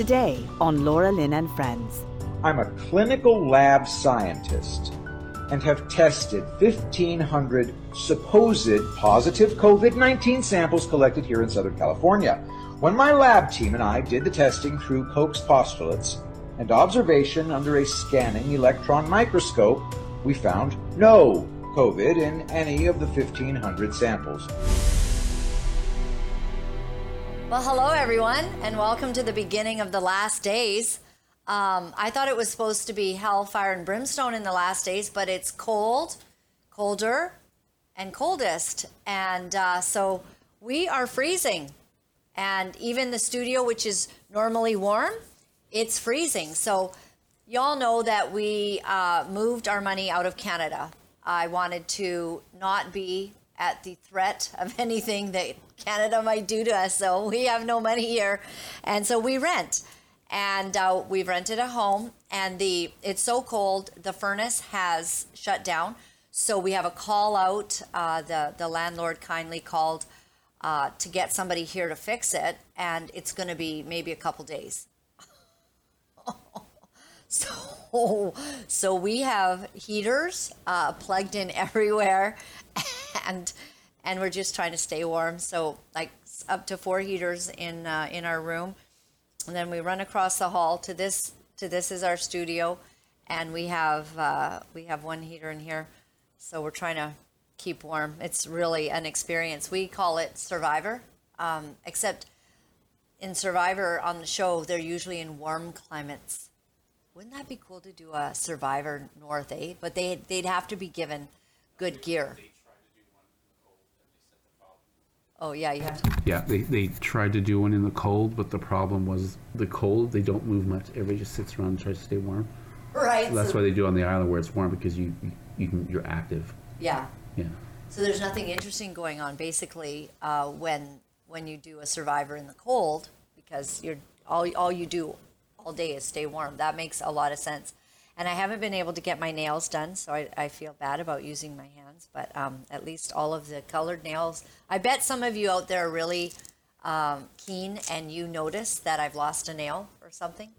Today on Laura Lynn and Friends. I'm a clinical lab scientist and have tested 1,500 supposed positive COVID 19 samples collected here in Southern California. When my lab team and I did the testing through Koch's postulates and observation under a scanning electron microscope, we found no COVID in any of the 1,500 samples. Well, hello, everyone, and welcome to the beginning of the last days. Um, I thought it was supposed to be hellfire and brimstone in the last days, but it's cold, colder, and coldest. And uh, so we are freezing. And even the studio, which is normally warm, it's freezing. So y'all know that we uh, moved our money out of Canada. I wanted to not be at the threat of anything that Canada might do to us. So we have no money here. And so we rent. And uh, we've rented a home and the it's so cold the furnace has shut down. So we have a call out uh, the the landlord kindly called uh, to get somebody here to fix it. And it's going to be maybe a couple days. So so we have heaters uh, plugged in everywhere and and we're just trying to stay warm. So like up to four heaters in uh, in our room. And then we run across the hall to this to this is our studio. And we have uh, we have one heater in here. So we're trying to keep warm. It's really an experience. We call it survivor um, except in survivor on the show they're usually in warm climates. Wouldn't that be cool to do a survivor north eh but they, they'd have to be given good gear Oh yeah, you have to. Yeah, they, they tried to do one in the cold, but the problem was the cold. They don't move much. Everybody just sits around and tries to stay warm. Right. That's so- why they do on the island where it's warm because you you, you can, you're active. Yeah. Yeah. So there's nothing interesting going on basically uh, when when you do a survivor in the cold because you're all all you do all day is stay warm. That makes a lot of sense. And I haven't been able to get my nails done, so I, I feel bad about using my hands. But um, at least all of the colored nails. I bet some of you out there are really um, keen and you notice that I've lost a nail or something.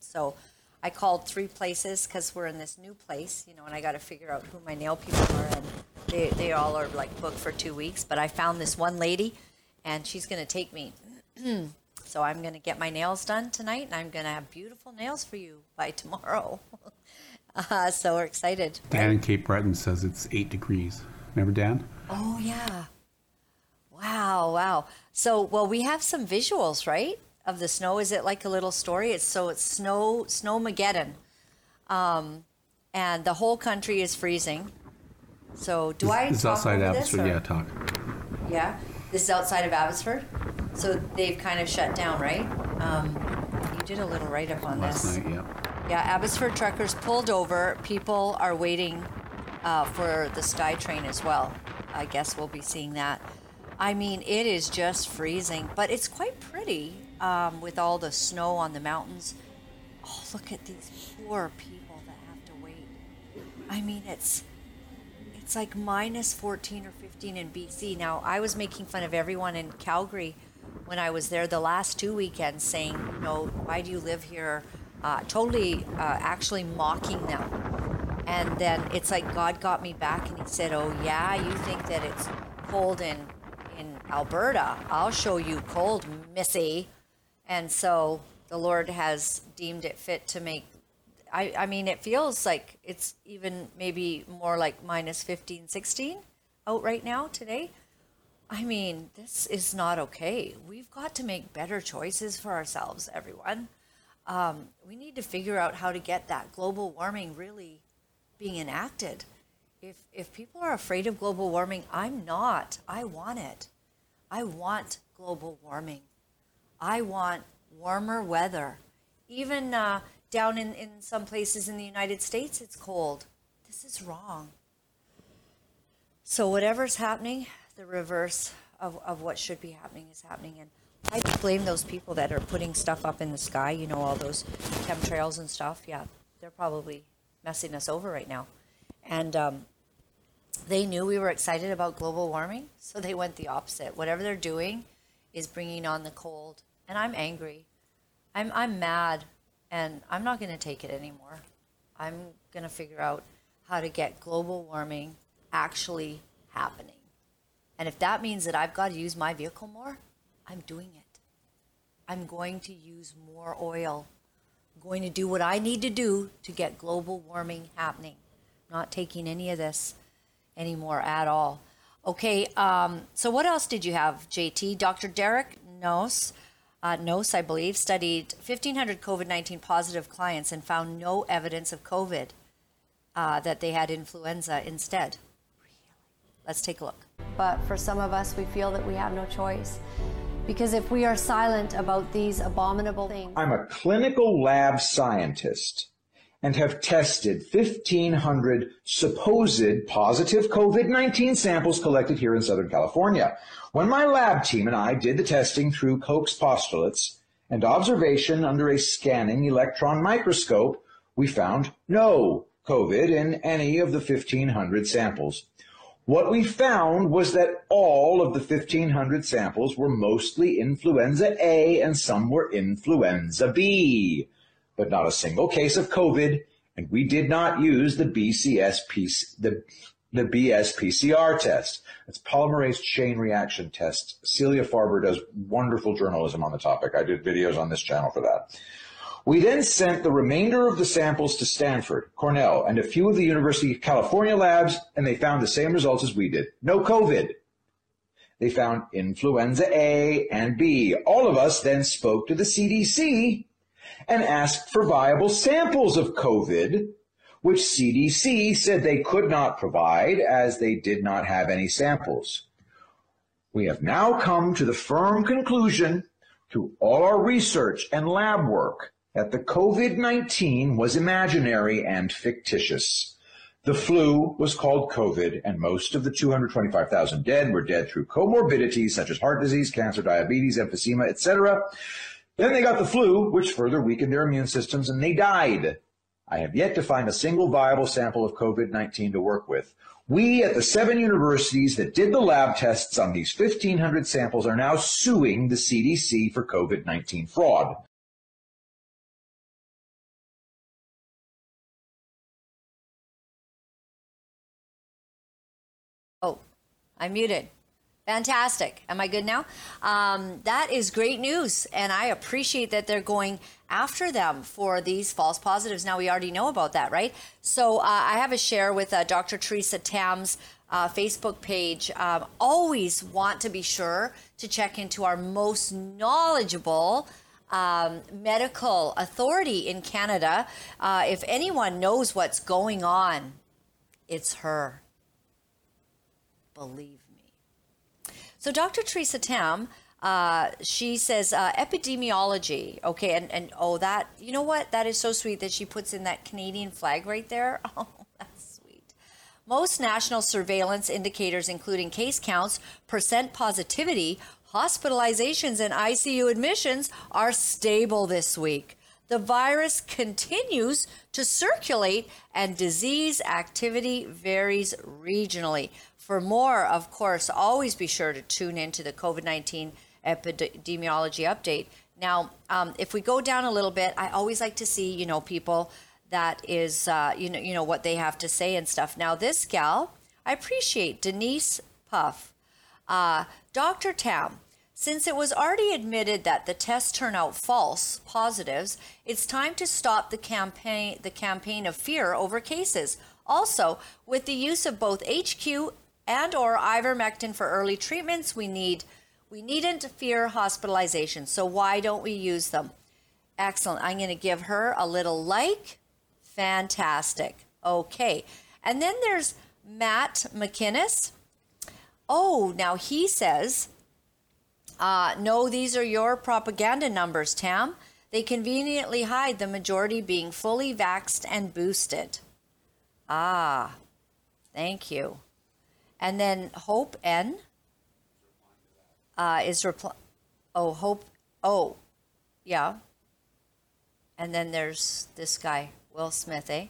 So I called three places because we're in this new place, you know, and I got to figure out who my nail people are. And they, they all are like booked for two weeks. But I found this one lady and she's going to take me. so I'm going to get my nails done tonight and I'm going to have beautiful nails for you by tomorrow. uh, so we're excited. Dan in Cape Breton says it's eight degrees. Remember Dan? Oh, yeah. Wow, wow. So, well, we have some visuals, right? Of the snow. Is it like a little story? It's so it's snow, snowmageddon. Um, and the whole country is freezing. So, do I It's outside this, Abbotsford. or- Yeah, talk. Yeah, this is outside of Abbotsford. So they've kind of shut down, right? Um, you did a little write up on Last this. night, yeah. Yeah, Abbotsford truckers pulled over. People are waiting uh, for the Sky Train as well. I guess we'll be seeing that. I mean, it is just freezing, but it's quite pretty um, with all the snow on the mountains. Oh, look at these poor people that have to wait. I mean, it's it's like minus 14 or 15 in BC. Now, I was making fun of everyone in Calgary when I was there the last two weekends, saying, you know, why do you live here? Uh, totally uh, actually mocking them. And then it's like God got me back and he said, oh, yeah, you think that it's cold in, in Alberta? I'll show you cold, missy. And so the Lord has deemed it fit to make I, I mean, it feels like it's even maybe more like minus 15, 16 out right now today. I mean, this is not okay. We've got to make better choices for ourselves, everyone. Um, we need to figure out how to get that global warming really being enacted. If, if people are afraid of global warming, I'm not. I want it. I want global warming. I want warmer weather. Even uh, down in, in some places in the United States, it's cold. This is wrong. So, whatever's happening, the reverse of, of what should be happening is happening. And I blame those people that are putting stuff up in the sky, you know, all those chemtrails and stuff. Yeah, they're probably messing us over right now. And um, they knew we were excited about global warming, so they went the opposite. Whatever they're doing is bringing on the cold. And I'm angry. I'm I'm mad, and I'm not going to take it anymore. I'm going to figure out how to get global warming actually happening. And if that means that I've got to use my vehicle more, I'm doing it. I'm going to use more oil. I'm going to do what I need to do to get global warming happening. Not taking any of this anymore at all. Okay, um, so what else did you have, JT? Dr. Derek Knauss, uh, I believe, studied 1,500 COVID 19 positive clients and found no evidence of COVID, uh, that they had influenza instead. Really? Let's take a look. But for some of us, we feel that we have no choice. Because if we are silent about these abominable things, I'm a clinical lab scientist and have tested 1,500 supposed positive COVID-19 samples collected here in Southern California. When my lab team and I did the testing through Koch's postulates and observation under a scanning electron microscope, we found no COVID in any of the 1,500 samples. What we found was that all of the 1,500 samples were mostly influenza A and some were influenza B, but not a single case of COVID, and we did not use the BCS the, the BSPCR test. It's polymerase chain reaction test. Celia Farber does wonderful journalism on the topic. I did videos on this channel for that. We then sent the remainder of the samples to Stanford, Cornell, and a few of the University of California labs, and they found the same results as we did. No COVID. They found influenza A and B. All of us then spoke to the CDC and asked for viable samples of COVID, which CDC said they could not provide as they did not have any samples. We have now come to the firm conclusion through all our research and lab work that the COVID-19 was imaginary and fictitious. The flu was called COVID, and most of the 225,000 dead were dead through comorbidities such as heart disease, cancer, diabetes, emphysema, etc. Then they got the flu, which further weakened their immune systems, and they died. I have yet to find a single viable sample of COVID-19 to work with. We at the seven universities that did the lab tests on these 1,500 samples are now suing the CDC for COVID-19 fraud. Oh, I'm muted. Fantastic. Am I good now? Um, that is great news. And I appreciate that they're going after them for these false positives. Now, we already know about that, right? So uh, I have a share with uh, Dr. Theresa Tam's uh, Facebook page. Um, always want to be sure to check into our most knowledgeable. Um, medical authority in Canada. Uh, if anyone knows what's going on, it's her believe me. So Dr. Theresa Tam, uh, she says uh, epidemiology. Okay, and, and oh, that, you know what? That is so sweet that she puts in that Canadian flag right there. Oh, that's sweet. Most national surveillance indicators, including case counts, percent positivity, hospitalizations, and ICU admissions, are stable this week. The virus continues to circulate and disease activity varies regionally. For more, of course, always be sure to tune into the COVID 19 epidemiology update. Now, um, if we go down a little bit, I always like to see, you know, people that is, uh, you know, you know what they have to say and stuff. Now, this gal, I appreciate Denise Puff, uh, Dr. Tam. Since it was already admitted that the tests turn out false positives, it's time to stop the campaign the campaign of fear over cases. Also, with the use of both HQ and or ivermectin for early treatments. We need we needn't fear hospitalization. So why don't we use them? Excellent. I'm going to give her a little like. Fantastic. Okay. And then there's Matt McInnes. Oh, now he says, uh, no, these are your propaganda numbers, Tam. They conveniently hide the majority being fully vaxed and boosted. Ah, thank you. And then Hope N uh, is reply. Oh, Hope. Oh, yeah. And then there's this guy, Will Smith, eh?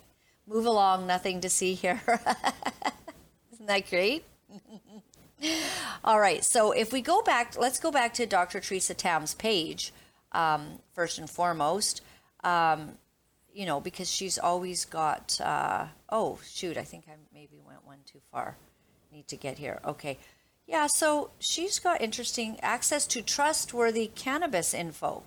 Move along, nothing to see here. Isn't that great? All right, so if we go back, let's go back to Dr. Theresa Tam's page. um, first and foremost. Um, you know, because she's always got. Uh, oh shoot! I think I maybe went one too far. Need to get here. Okay, yeah. So she's got interesting access to trustworthy cannabis info.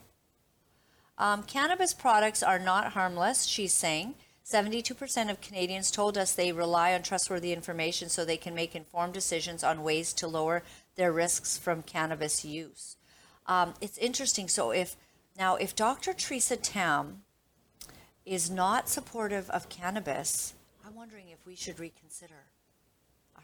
Um, cannabis products are not harmless, she's saying. 72% of Canadians told us they rely on trustworthy information so they can make informed decisions on ways to lower their risks from cannabis use. Um, it's interesting. So, if now, if Dr. Theresa Tam is not supportive of cannabis, I'm wondering if we should reconsider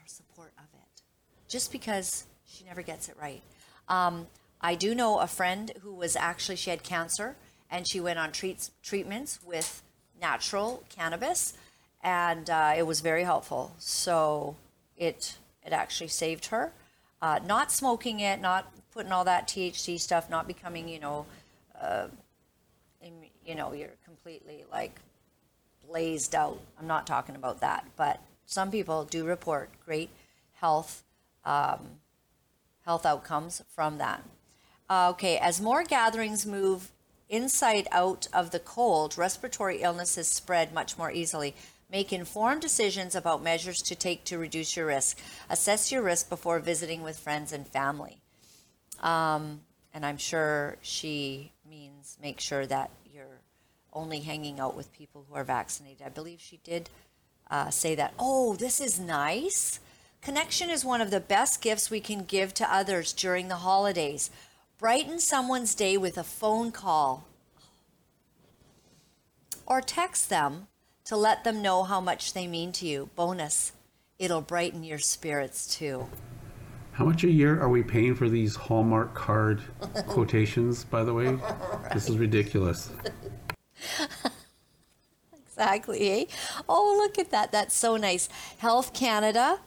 our support of it just because she never gets it right. Um, I do know a friend who was actually, she had cancer and she went on treats, treatments with natural cannabis, and uh, it was very helpful. So it it actually saved her. Uh, not smoking it, not putting all that THC stuff, not becoming you know, uh, you know, you're completely like blazed out. I'm not talking about that, but some people do report great health um, health outcomes from that. Uh, okay, as more gatherings move inside out of the cold, respiratory illnesses spread much more easily. Make informed decisions about measures to take to reduce your risk. Assess your risk before visiting with friends and family. Um, and I'm sure she means make sure that you're only hanging out with people who are vaccinated. I believe she did uh, say that. Oh, this is nice. Connection is one of the best gifts we can give to others during the holidays. Brighten someone's day with a phone call or text them to let them know how much they mean to you. Bonus, it'll brighten your spirits too. How much a year are we paying for these Hallmark card quotations, by the way? Right. This is ridiculous. exactly. Eh? Oh, look at that. That's so nice. Health Canada,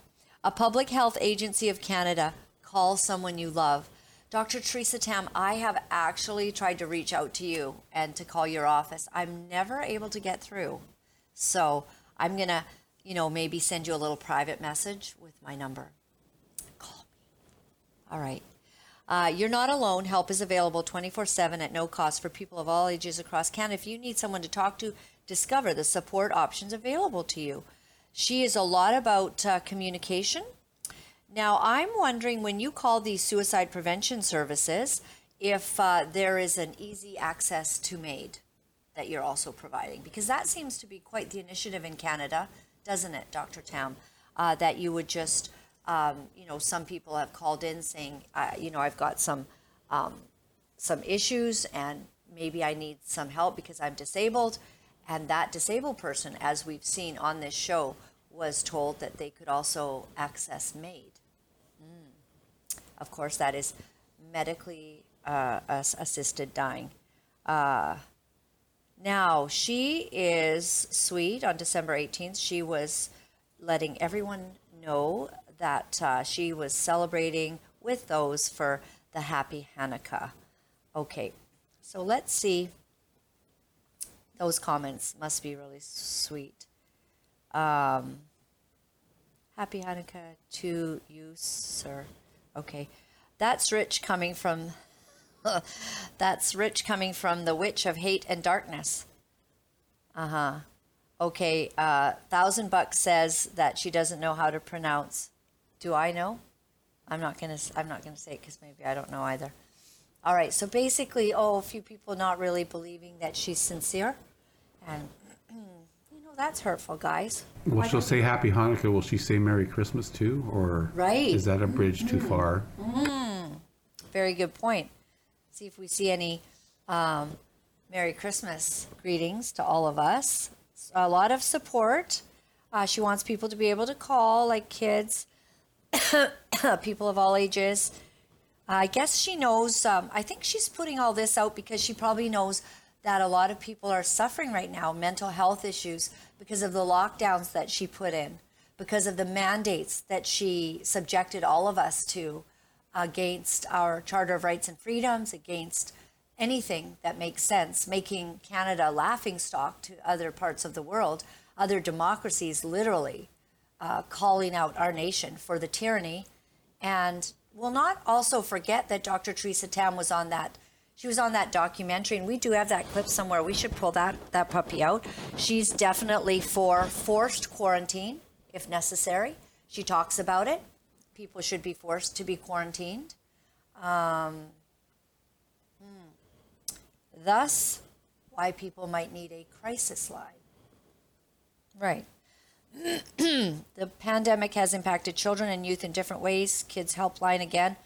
a public health agency of Canada. Call someone you love. Dr. Theresa Tam, I have actually tried to reach out to you and to call your office. I'm never able to get through. So I'm going to, you know, maybe send you a little private message with my number. Call me. All right. Uh, you're not alone. Help is available 24 7 at no cost for people of all ages across Canada. If you need someone to talk to, discover the support options available to you. She is a lot about uh, communication now, I'm wondering when you call these suicide prevention services, if uh, there is an easy access to MAID that you're also providing, because that seems to be quite the initiative in Canada, doesn't it, Dr. Tam? Uh, that you would just, um, you know, some people have called in saying, you know, I've got some um, some issues and maybe I need some help because I'm disabled. And that disabled person, as we've seen on this show, was told that they could also access MAID. Of course, that is medically uh, assisted dying. Uh, now, she is sweet. On December 18th, she was letting everyone know that uh, she was celebrating with those for the Happy Hanukkah. Okay, so let's see. Those comments must be really sweet. Um, happy Hanukkah to you, sir. Okay. That's rich coming from that's rich coming from the witch of hate and darkness. Uh-huh. Okay, uh Thousand Bucks says that she doesn't know how to pronounce. Do I know? I'm not gonna. I'm not gonna say it because maybe I don't know either. All right. So basically, oh, a few people not really believing that she's sincere, and you know, that's hurtful, guys. Well, she'll say Happy Hanukkah. Will she say Merry Christmas too, or right? Is that a bridge too far? Mm-hmm. Very good point. See if we see any um, Merry Christmas greetings to all of us. A lot of support. Uh, she wants people to be able to call, like kids, people of all ages. I guess she knows. Um, I think she's putting all this out because she probably knows that a lot of people are suffering right now, mental health issues, because of the lockdowns that she put in, because of the mandates that she subjected all of us to against our Charter of Rights and Freedoms, against anything that makes sense, making Canada laughing stock to other parts of the world, other democracies literally uh, calling out our nation for the tyranny. And we'll not also forget that Dr. Theresa Tam was on that She was on that documentary, and we do have that clip somewhere. We should pull that, that puppy out. She's definitely for forced quarantine if necessary. She talks about it. People should be forced to be quarantined. Um, hmm. Thus, why people might need a crisis line. Right. the pandemic has impacted children and youth in different ways. Kids Helpline again.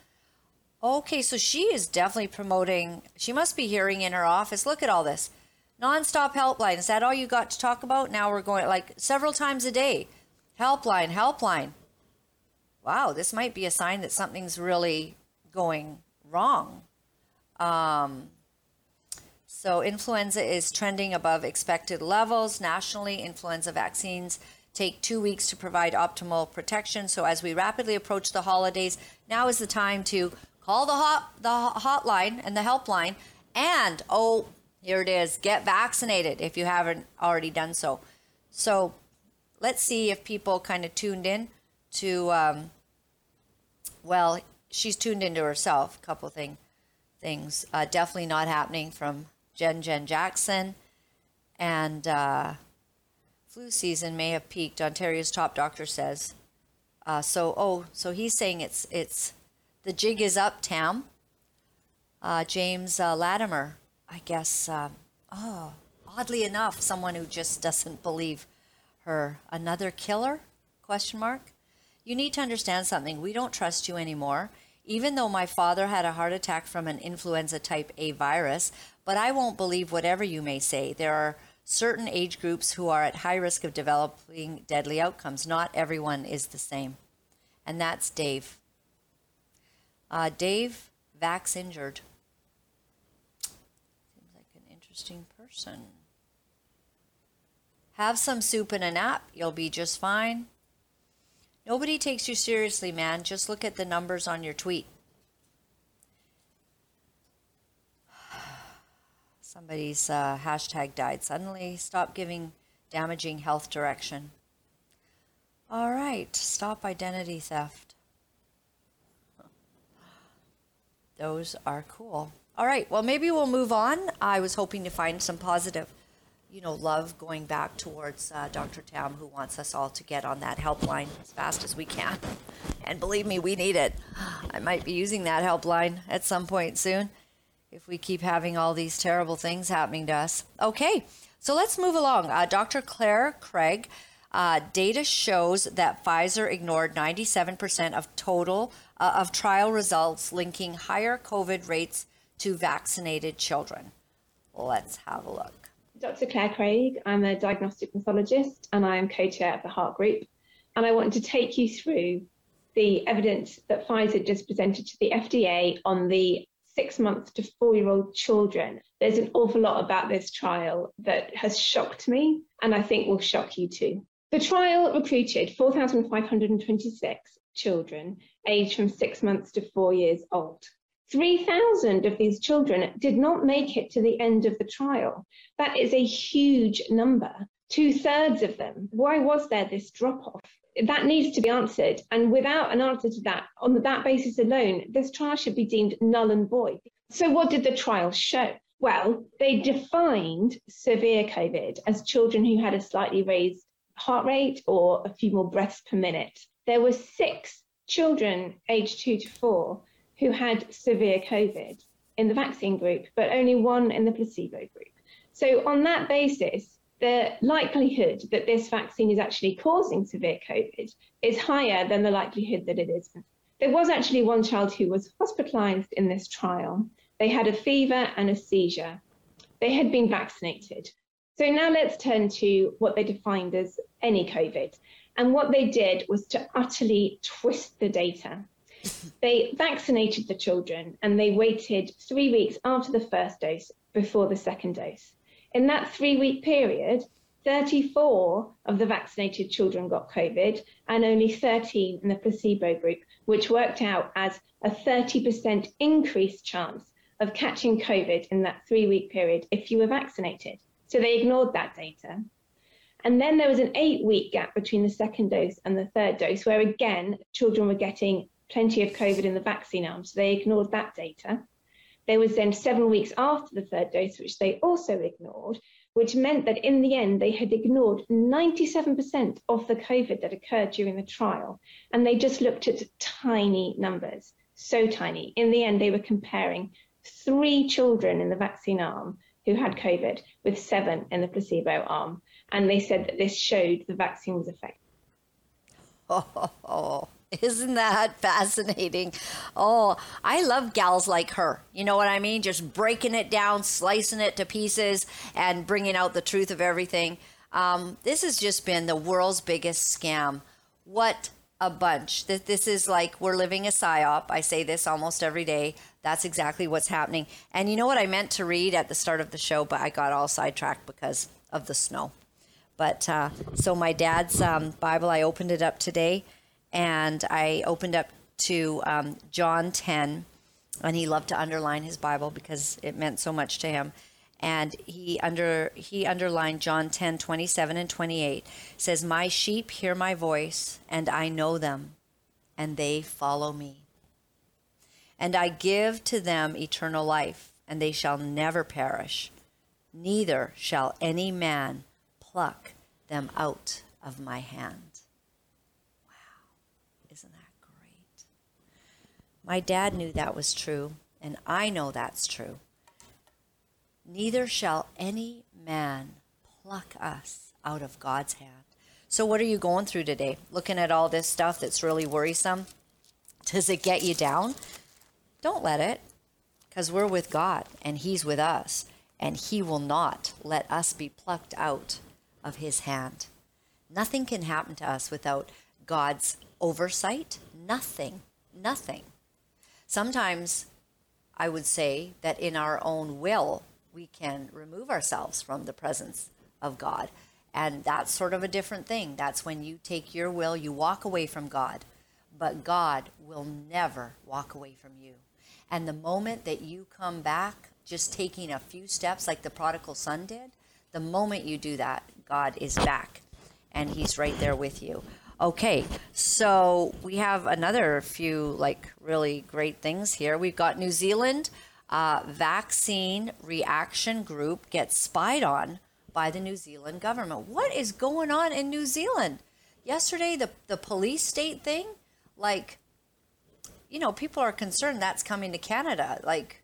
Okay, so she is definitely promoting. She must be hearing in her office. Look at all this. Nonstop helpline. Is that all you got to talk about? Now we're going like several times a day. Helpline, helpline. Wow, this might be a sign that something's really going wrong. Um, so, influenza is trending above expected levels. Nationally, influenza vaccines take two weeks to provide optimal protection. So, as we rapidly approach the holidays, now is the time to call the hot the hotline and the helpline and oh here it is get vaccinated if you haven't already done so. So let's see if people kind of tuned in to um, well she's tuned into herself a couple thing things uh, definitely not happening from jen jen jackson. And uh, flu season may have peaked ontario's top doctor says. Uh, so oh so he's saying it's it's the jig is up, Tam. Uh, James uh, Latimer, I guess. Uh, oh, oddly enough, someone who just doesn't believe her. Another killer? Question mark. You need to understand something. We don't trust you anymore. Even though my father had a heart attack from an influenza type A virus, but I won't believe whatever you may say. There are certain age groups who are at high risk of developing deadly outcomes. Not everyone is the same. And that's Dave. Uh, Dave, Vax injured. Seems like an interesting person. Have some soup and a nap. You'll be just fine. Nobody takes you seriously, man. Just look at the numbers on your tweet. Somebody's uh, hashtag died suddenly. Stop giving damaging health direction. All right, stop identity theft. Those are cool. All right, well, maybe we'll move on. I was hoping to find some positive, you know, love going back towards uh, Dr. Tam, who wants us all to get on that helpline as fast as we can. And believe me, we need it. I might be using that helpline at some point soon if we keep having all these terrible things happening to us. Okay, so let's move along. Uh, Dr. Claire Craig. Uh, data shows that Pfizer ignored 97% of total uh, of trial results linking higher COVID rates to vaccinated children. Let's have a look. Dr. Claire Craig, I'm a diagnostic pathologist and I am co chair of the HART Group. And I want to take you through the evidence that Pfizer just presented to the FDA on the six month to four year old children. There's an awful lot about this trial that has shocked me and I think will shock you too. The trial recruited 4,526 children aged from six months to four years old. 3,000 of these children did not make it to the end of the trial. That is a huge number. Two thirds of them. Why was there this drop off? That needs to be answered. And without an answer to that, on that basis alone, this trial should be deemed null and void. So, what did the trial show? Well, they defined severe COVID as children who had a slightly raised heart rate or a few more breaths per minute there were six children aged two to four who had severe COVID in the vaccine group, but only one in the placebo group. So, on that basis, the likelihood that this vaccine is actually causing severe COVID is higher than the likelihood that it isn't. There was actually one child who was hospitalized in this trial. They had a fever and a seizure. They had been vaccinated. So now let's turn to what they defined as any COVID. And what they did was to utterly twist the data. They vaccinated the children and they waited three weeks after the first dose before the second dose. In that three week period, 34 of the vaccinated children got COVID and only 13 in the placebo group, which worked out as a 30% increased chance of catching COVID in that three week period if you were vaccinated. So they ignored that data. And then there was an eight week gap between the second dose and the third dose, where again, children were getting plenty of COVID in the vaccine arm, so they ignored that data. There was then seven weeks after the third dose, which they also ignored, which meant that in the end, they had ignored 97% of the COVID that occurred during the trial. And they just looked at tiny numbers, so tiny. In the end, they were comparing three children in the vaccine arm who had COVID with seven in the placebo arm. And they said that this showed the vaccine was effective. Oh, isn't that fascinating? Oh, I love gals like her. You know what I mean? Just breaking it down, slicing it to pieces, and bringing out the truth of everything. Um, this has just been the world's biggest scam. What a bunch. This, this is like we're living a psyop. I say this almost every day. That's exactly what's happening. And you know what I meant to read at the start of the show, but I got all sidetracked because of the snow. But uh, so my dad's um, Bible, I opened it up today and I opened up to um, John 10, and he loved to underline his Bible because it meant so much to him. And he under he underlined John 10, 27 and 28 says, My sheep hear my voice, and I know them, and they follow me. And I give to them eternal life, and they shall never perish, neither shall any man pluck them out of my hand. Wow, isn't that great? My dad knew that was true, and I know that's true. Neither shall any man pluck us out of God's hand. So, what are you going through today? Looking at all this stuff that's really worrisome? Does it get you down? Don't let it, because we're with God and He's with us, and He will not let us be plucked out of His hand. Nothing can happen to us without God's oversight. Nothing. Nothing. Sometimes I would say that in our own will, we can remove ourselves from the presence of God. And that's sort of a different thing. That's when you take your will, you walk away from God. But God will never walk away from you. And the moment that you come back, just taking a few steps like the prodigal son did, the moment you do that, God is back and he's right there with you. Okay, so we have another few like really great things here. We've got New Zealand uh, vaccine reaction group gets spied on by the New Zealand government. What is going on in New Zealand? Yesterday, the the police state thing, like, you know, people are concerned that's coming to Canada. Like,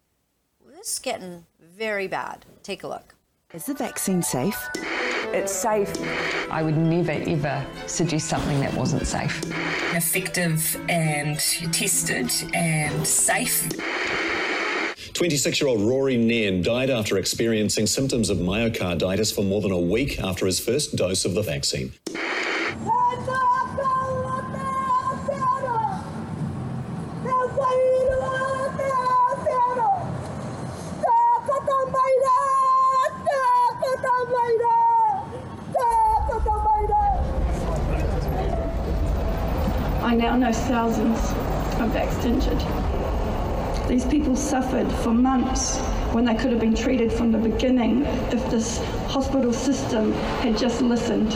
this is getting very bad. Take a look. Is the vaccine safe? It's safe. I would never ever suggest something that wasn't safe. Effective and tested and safe. 26 year old Rory Nairn died after experiencing symptoms of myocarditis for more than a week after his first dose of the vaccine. Thousands of vax injured. These people suffered for months when they could have been treated from the beginning if this hospital system had just listened,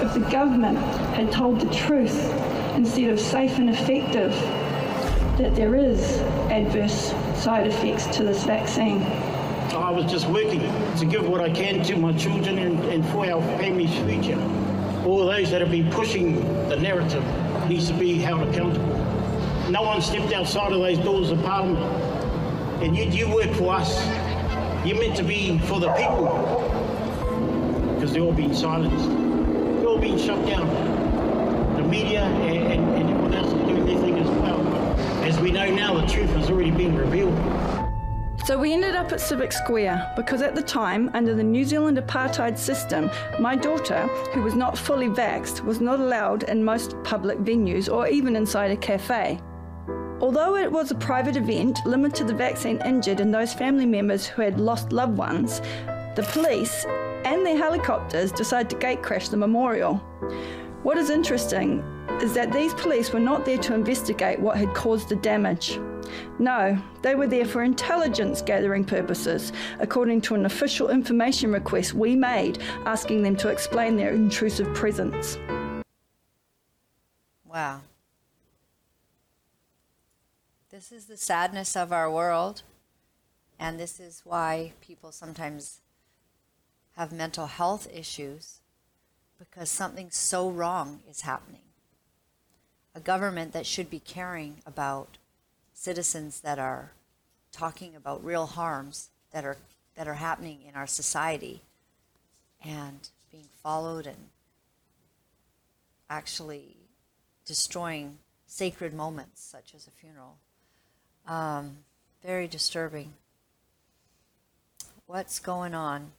if the government had told the truth instead of safe and effective that there is adverse side effects to this vaccine. I was just working to give what I can to my children and, and for our family's future. All those that have been pushing the narrative needs to be held accountable. No one stepped outside of those doors of Parliament. And yet you work for us. You're meant to be for the people. Because they're all being silenced. They're all being shut down. The media and, and, and everyone else is doing their thing as well. As we know now, the truth has already been revealed. So we ended up at Civic Square because at the time, under the New Zealand apartheid system, my daughter, who was not fully vaxxed, was not allowed in most public venues or even inside a cafe. Although it was a private event limited to the vaccine injured and those family members who had lost loved ones, the police and their helicopters decided to gate crash the memorial. What is interesting is that these police were not there to investigate what had caused the damage. No, they were there for intelligence gathering purposes, according to an official information request we made asking them to explain their intrusive presence. Wow. This is the sadness of our world. And this is why people sometimes have mental health issues because something so wrong is happening. A government that should be caring about citizens that are talking about real harms that are that are happening in our society and being followed and actually destroying sacred moments such as a funeral. Um, very disturbing. What's going on?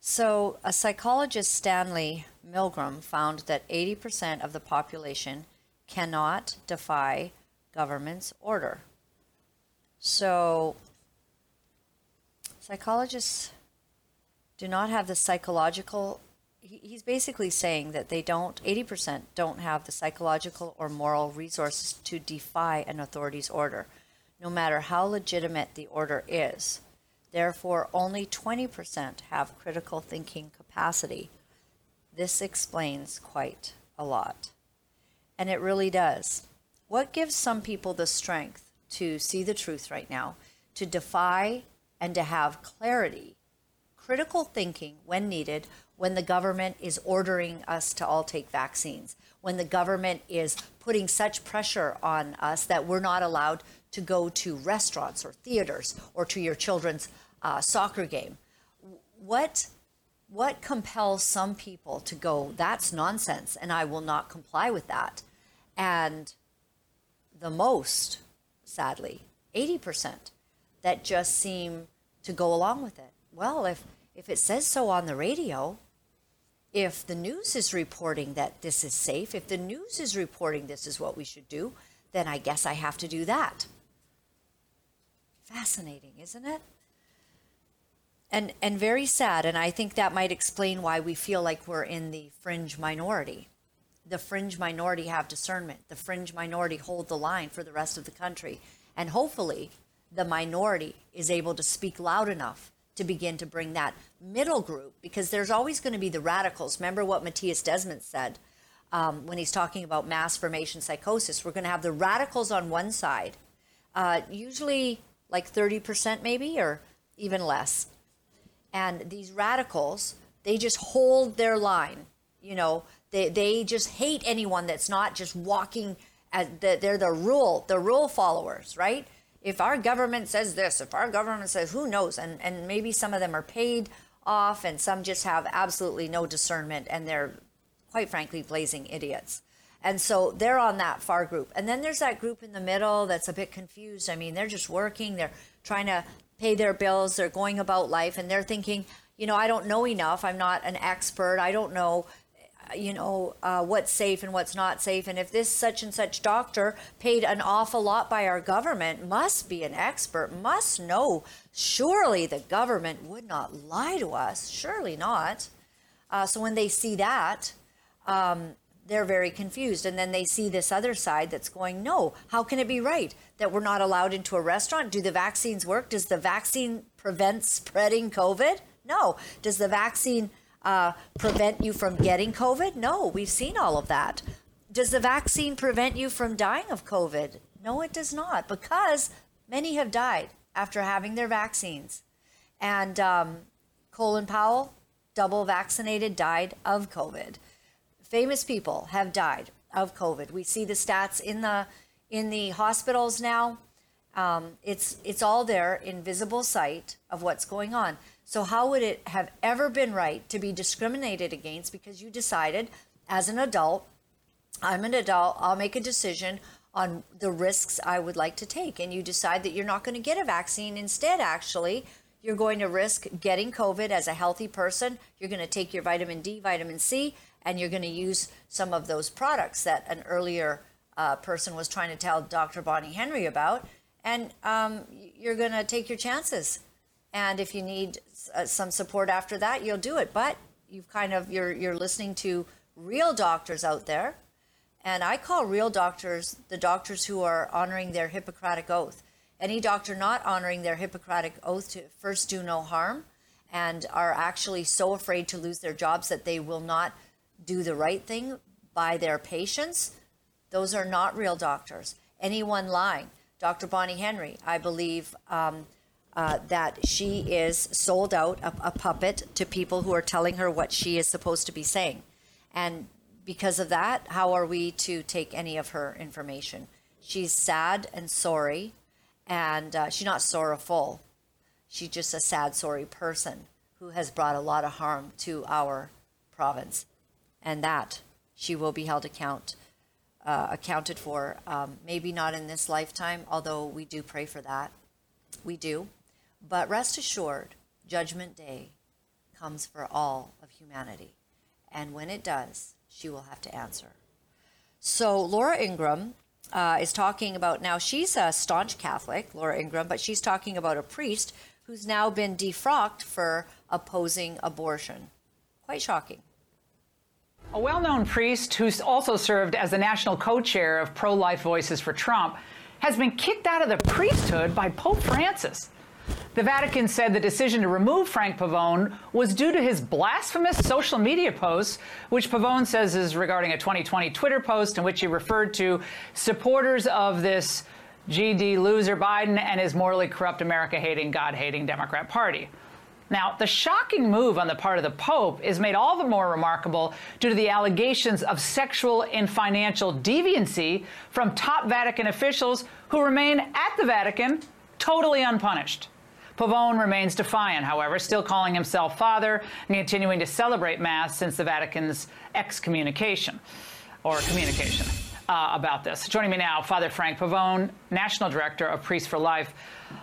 So, a psychologist, Stanley Milgram, found that 80% of the population cannot defy government's order. So, psychologists do not have the psychological he's basically saying that they don't 80% don't have the psychological or moral resources to defy an authority's order no matter how legitimate the order is. Therefore only 20% have critical thinking capacity. This explains quite a lot. And it really does what gives some people the strength to see the truth right now to defy and to have clarity critical thinking when needed when the government is ordering us to all take vaccines, when the government is putting such pressure on us that we're not allowed to go to restaurants or theaters or to your children's uh, soccer game. What what compels some people to go that's nonsense and I will not comply with that. And the most sadly 80% that just seem to go along with it. Well, if if it says so on the radio, if the news is reporting that this is safe, if the news is reporting this is what we should do, then I guess I have to do that. Fascinating, isn't it? And and very sad, and I think that might explain why we feel like we're in the fringe minority. The fringe minority have discernment. The fringe minority hold the line for the rest of the country. And hopefully the minority is able to speak loud enough to begin to bring that middle group because there's always going to be the radicals. Remember what Mattias Desmet said um, when he's talking about mass formation psychosis? We're going to have the radicals on one side, uh, usually like 30% maybe or even less. And these radicals, they just hold their line. You know, they, they just hate anyone that's not just walking as the, they're the rule, the rule followers, right? if our government says this, if our government says who knows, and, and maybe some of them are paid off and some just have absolutely no discernment and they're quite frankly blazing idiots. And so they're on that far group. And then there's that group in the middle that's a bit confused. I mean, they're just working, they're trying to pay their bills, they're going about life, and they're thinking, you know, I don't know enough. I'm not an expert. I don't know you know, uh, what's safe and what's not safe. And if this such and such doctor paid an awful lot by our government, must be an expert, must know. Surely the government would not lie to us. Surely not. Uh, so when they see that, um, they're very confused. And then they see this other side that's going, no, how can it be right that we're not allowed into a restaurant? Do the vaccines work? Does the vaccine prevent spreading COVID? No. Does the vaccine uh, prevent you from getting COVID? No, we've seen all of that. Does the vaccine prevent you from dying of COVID? No, it does not, because many have died after having their vaccines. And um, Colin Powell, double vaccinated, died of COVID. Famous people have died of COVID. We see the stats in the in the hospitals now. Um, it's it's all there in visible sight of what's going on. So, how would it have ever been right to be discriminated against because you decided as an adult, I'm an adult, I'll make a decision on the risks I would like to take, and you decide that you're not going to get a vaccine. Instead, actually, you're going to risk getting COVID as a healthy person. You're going to take your vitamin D, vitamin C, and you're going to use some of those products that an earlier uh, person was trying to tell Dr. Bonnie Henry about. And um, you're going to take your chances. And if you need uh, some support after that, you'll do it. But you've kind of you're you're listening to real doctors out there, and I call real doctors the doctors who are honoring their Hippocratic oath. Any doctor not honoring their Hippocratic oath to first do no harm, and are actually so afraid to lose their jobs that they will not do the right thing by their patients, those are not real doctors. Anyone lying, Dr. Bonnie Henry, I believe. Um, uh, that she is sold out, a, a puppet to people who are telling her what she is supposed to be saying. And because of that, how are we to take any of her information? She's sad and sorry, and uh, she's not sorrowful. She's just a sad, sorry person who has brought a lot of harm to our province, and that she will be held account uh, accounted for. Um, maybe not in this lifetime, although we do pray for that. We do, but rest assured, Judgment Day comes for all of humanity, and when it does, she will have to answer. So Laura Ingraham uh, is talking about now. She's a staunch Catholic, Laura Ingraham, but she's talking about a priest who's now been defrocked for opposing abortion. Quite shocking. A well known priest who's also served as the national co chair of Pro Life Voices for Trump has been kicked out of the priesthood by Pope Francis. The Vatican said the decision to remove Frank Pavone was due to his blasphemous social media posts, which Pavone says is regarding a 2020 Twitter post in which he referred to supporters of this GD loser Biden and his morally corrupt, America hating, God hating Democrat Party. Now, the shocking move on the part of the Pope is made all the more remarkable due to the allegations of sexual and financial deviancy from top Vatican officials who remain at the Vatican totally unpunished. Pavone remains defiant, however, still calling himself father and continuing to celebrate Mass since the Vatican's excommunication or communication uh, about this. Joining me now, Father Frank Pavone, National Director of Priests for Life.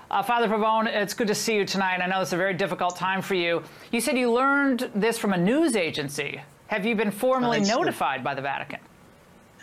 Uh, Father Pavone, it's good to see you tonight. I know it's a very difficult time for you. You said you learned this from a news agency. Have you been formally notified by the Vatican?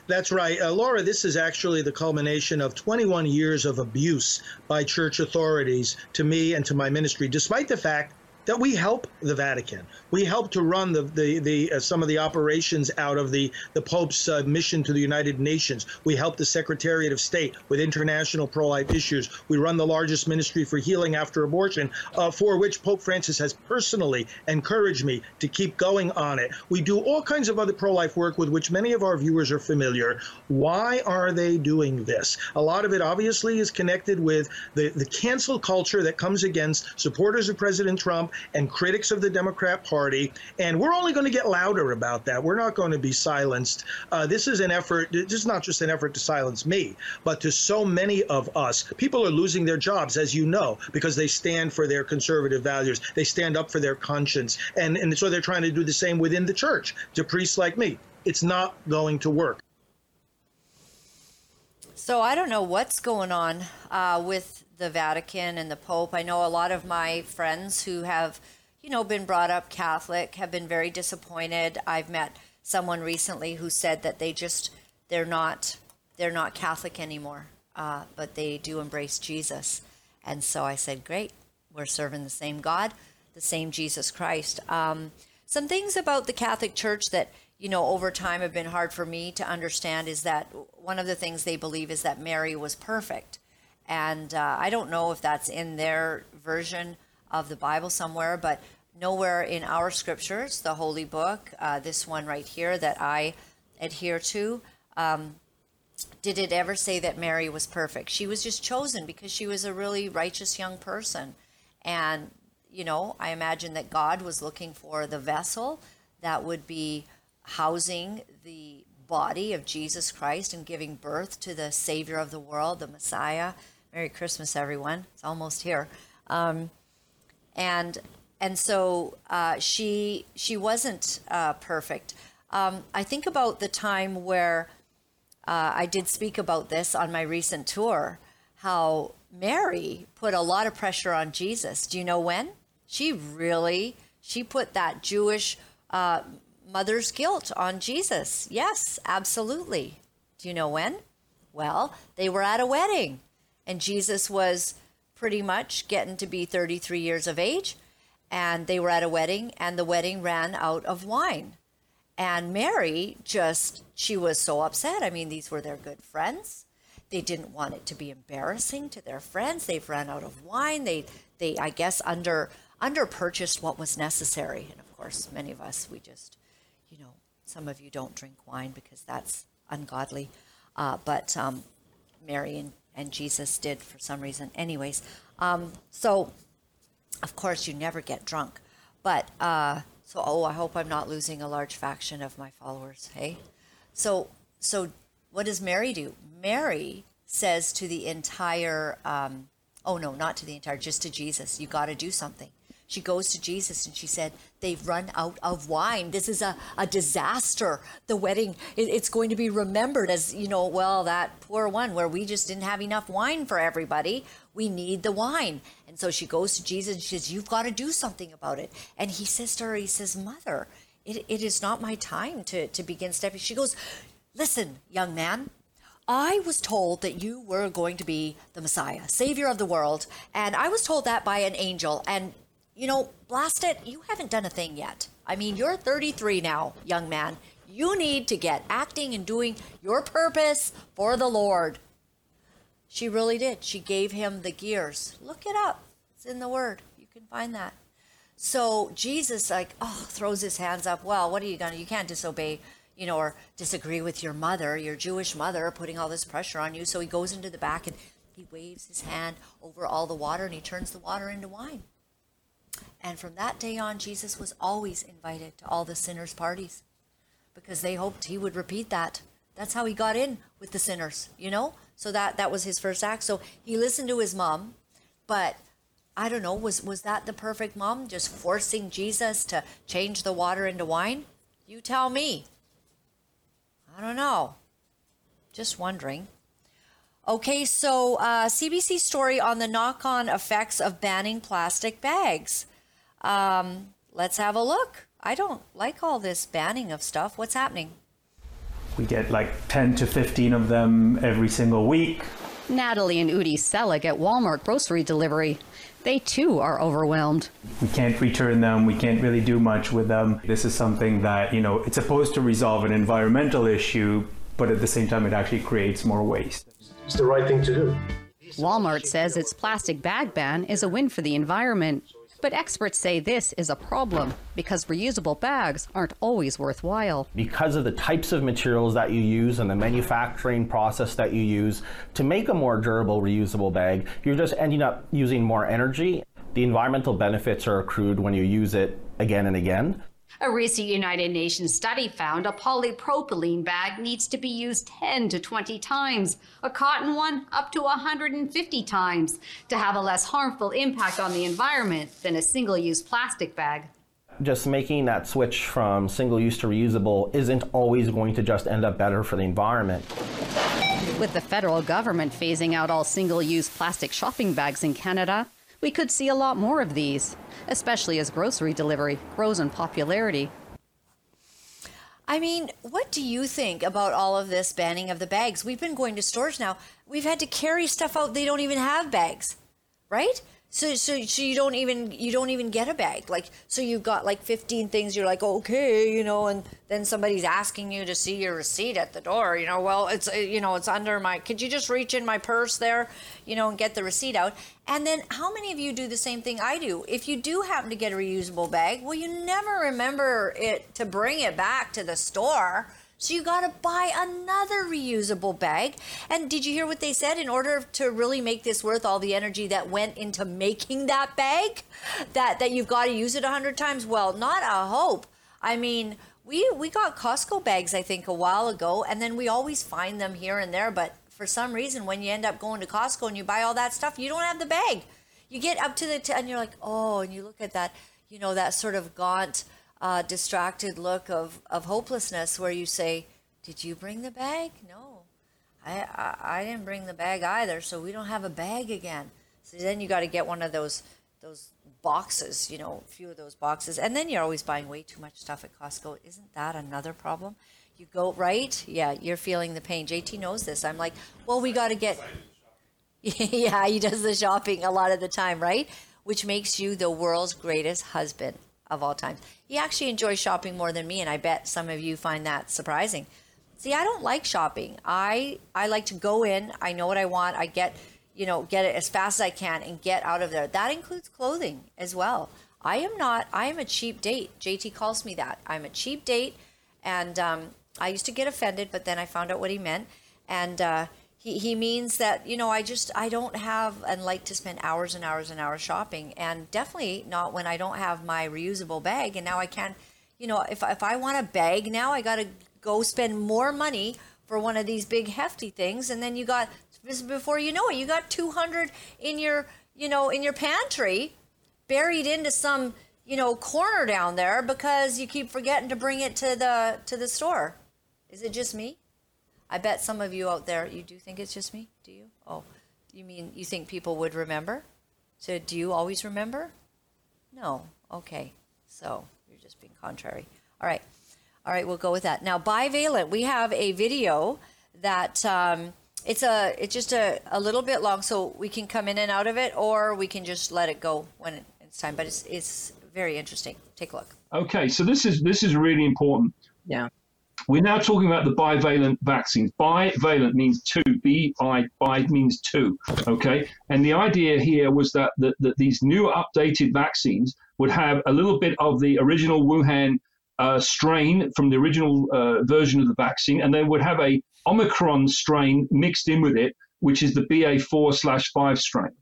That's right. Uh, Laura, this is actually the culmination of 21 years of abuse by church authorities to me and to my ministry, despite the fact that we help the Vatican. We help to run the the, the uh, some of the operations out of the the Pope's uh, mission to the United Nations. We help the Secretariat of State with international pro-life issues. We run the largest ministry for healing after abortion, uh, for which Pope Francis has personally encouraged me to keep going on it. We do all kinds of other pro-life work with which many of our viewers are familiar. Why are they doing this? A lot of it obviously is connected with the the cancel culture that comes against supporters of President Trump and critics of the Democrat Party. And we're only going to get louder about that. We're not going to be silenced. Uh, this is an effort, this is not just an effort to silence me, but to so many of us. People are losing their jobs, as you know, because they stand for their conservative values. They stand up for their conscience. And, and so they're trying to do the same within the church to priests like me. It's not going to work. So I don't know what's going on uh, with the Vatican and the Pope. I know a lot of my friends who have, you know, been brought up Catholic have been very disappointed. I've met someone recently who said that they just they're not they're not Catholic anymore, uh, but they do embrace Jesus. And so I said, great, we're serving the same God, the same Jesus Christ. Um, some things about the Catholic Church that you know over time have been hard for me to understand is that one of the things they believe is that Mary was perfect and uh, I don't know if that's in their version of the Bible somewhere, but nowhere in our scriptures, the Holy Book, uh, this one right here that I adhere to, um, did it ever say that Mary was perfect? She was just chosen because she was a really righteous young person. And, you know, I imagine that God was looking for the vessel that would be housing the body of Jesus Christ and giving birth to the Savior of the world, the Messiah. Merry Christmas, everyone. It's almost here. Um, and and so uh, she she wasn't uh, perfect. Um, I think about the time where uh, I did speak about this on my recent tour. How Mary put a lot of pressure on Jesus. Do you know when? She really she put that Jewish uh, mother's guilt on Jesus. Yes, absolutely. Do you know when? Well, they were at a wedding and Jesus was pretty much getting to be 33 years of age. And they were at a wedding, and the wedding ran out of wine. And Mary just, she was so upset. I mean, these were their good friends. They didn't want it to be embarrassing to their friends. They've run out of wine. They, they, I guess, under under purchased what was necessary. And of course, many of us, we just, you know, some of you don't drink wine because that's ungodly. Uh, but um, Mary and and Jesus did for some reason. Anyways, um, so Of course, you never get drunk. But, uh, so, oh, I hope I'm not losing a large faction of my followers, hey? So, so what does Mary do? Mary says to the entire, um, oh no, not to the entire, just to Jesus, you got to do something. She goes to Jesus and she said, They've run out of wine. This is a, a disaster. The wedding, it, it's going to be remembered as, you know, well, that poor one where we just didn't have enough wine for everybody. We need the wine. And so she goes to Jesus and she says, You've got to do something about it. And he says to her, He says, Mother, it, it is not my time to, to begin stepping. She goes, Listen, young man, I was told that you were going to be the Messiah, Savior of the world, and I was told that by an angel. And you know, blast it, you haven't done a thing yet. I mean, you're 33 now, young man. You need to get acting and doing your purpose for the Lord. She really did. She gave him the gears. Look it up. It's in the word. You can find that. So Jesus like, oh, throws his hands up. Well, what are you going to You can't disobey, you know, or disagree with your mother, your Jewish mother putting all this pressure on you. So he goes into the back and he waves his hand over all the water and he turns the water into wine. And from that day on, Jesus was always invited to all the sinners' parties because they hoped he would repeat that. That's how he got in with the sinners, you know? So that that was his first act. So he listened to his mom, but I don't know, was was that the perfect mom just forcing Jesus to change the water into wine? You tell me. I don't know. Just wondering. Okay, so uh, CBC story on the knock on effects of banning plastic bags. Um, let's have a look. I don't like all this banning of stuff. What's happening? We get like 10 to 15 of them every single week. Natalie and Udi Selig at Walmart grocery delivery. They too are overwhelmed. We can't return them. We can't really do much with them. This is something that, you know, it's supposed to resolve an environmental issue, but at the same time, it actually creates more waste. It's the right thing to do. Walmart says its plastic bag ban is a win for the environment. But experts say this is a problem because reusable bags aren't always worthwhile. Because of the types of materials that you use and the manufacturing process that you use to make a more durable reusable bag, you're just ending up using more energy. The environmental benefits are accrued when you use it again and again. A recent United Nations study found a polypropylene bag needs to be used 10 to 20 times, a cotton one up to 150 times, to have a less harmful impact on the environment than a single use plastic bag. Just making that switch from single use to reusable isn't always going to just end up better for the environment. With the federal government phasing out all single use plastic shopping bags in Canada, we could see a lot more of these, especially as grocery delivery grows in popularity. I mean, what do you think about all of this banning of the bags? We've been going to stores now. We've had to carry stuff out. They don't even have bags, right? So, so, so you don't even you don't even get a bag. Like, so you've got like 15 things. You're like, okay, you know, and then somebody's asking you to see your receipt at the door. You know, well, it's uh, you know, it's under my. Could you just reach in my purse there, you know, and get the receipt out? And then, how many of you do the same thing I do? If you do happen to get a reusable bag, well, you never remember it to bring it back to the store. So you got to buy another reusable bag. And did you hear what they said? In order to really make this worth all the energy that went into making that bag, that that you've got to use it a hundred times. Well, not a hope. I mean, we we got Costco bags I think a while ago, and then we always find them here and there. But for some reason, when you end up going to Costco and you buy all that stuff, you don't have the bag. You get up to the t- and you're like, oh, and you look at that, you know, that sort of gaunt uh, distracted look of, of hopelessness where you say, Did you bring the bag? No, I, I, I didn't bring the bag either, so we don't have a bag again. So then you got to get one of those those boxes, you know, a few of those boxes. And then you're always buying way too much stuff at Costco. Isn't that another problem? You go, right? Yeah, you're feeling the pain. JT knows this. I'm like, well, we got to get. yeah, he does the shopping a lot of the time, right? Which makes you the world's greatest husband of all times. He actually enjoys shopping more than me, and I bet some of you find that surprising. See, I don't like shopping. I I like to go in. I know what I want. I get, you know, get it as fast as I can and get out of there. That includes clothing as well. I am not. I am a cheap date. JT calls me that. I'm a cheap date, and um, I used to get offended, but then I found out what he meant. And uh, he, he means that you know I just I don't have and like to spend hours and hours and hours shopping, and definitely not when I don't have my reusable bag. And now I can't, you know, if if I want a bag now, I got to go spend more money for one of these big hefty things, and then you got before you know it, you got two hundred in your you know in your pantry, buried into some you know corner down there because you keep forgetting to bring it to the to the store. Is it just me? I bet some of you out there, you do think it's just me? Do you? Oh, you mean you think people would remember? So do you always remember? No. Okay. So you're just being contrary. All right. All right, we'll go with that. Now, bivalent, we have a video that um, it's a it's just a, a little bit long, so we can come in and out of it, or we can just let it go when it's time. But it's it's very interesting. Take a look. Okay, so this is this is really important. Yeah. We're now talking about the bivalent vaccines. Bivalent means two. B I bi means two. Okay, and the idea here was that, that that these new updated vaccines would have a little bit of the original Wuhan uh, strain from the original uh, version of the vaccine, and they would have a Omicron strain mixed in with it, which is the BA4 slash five strain.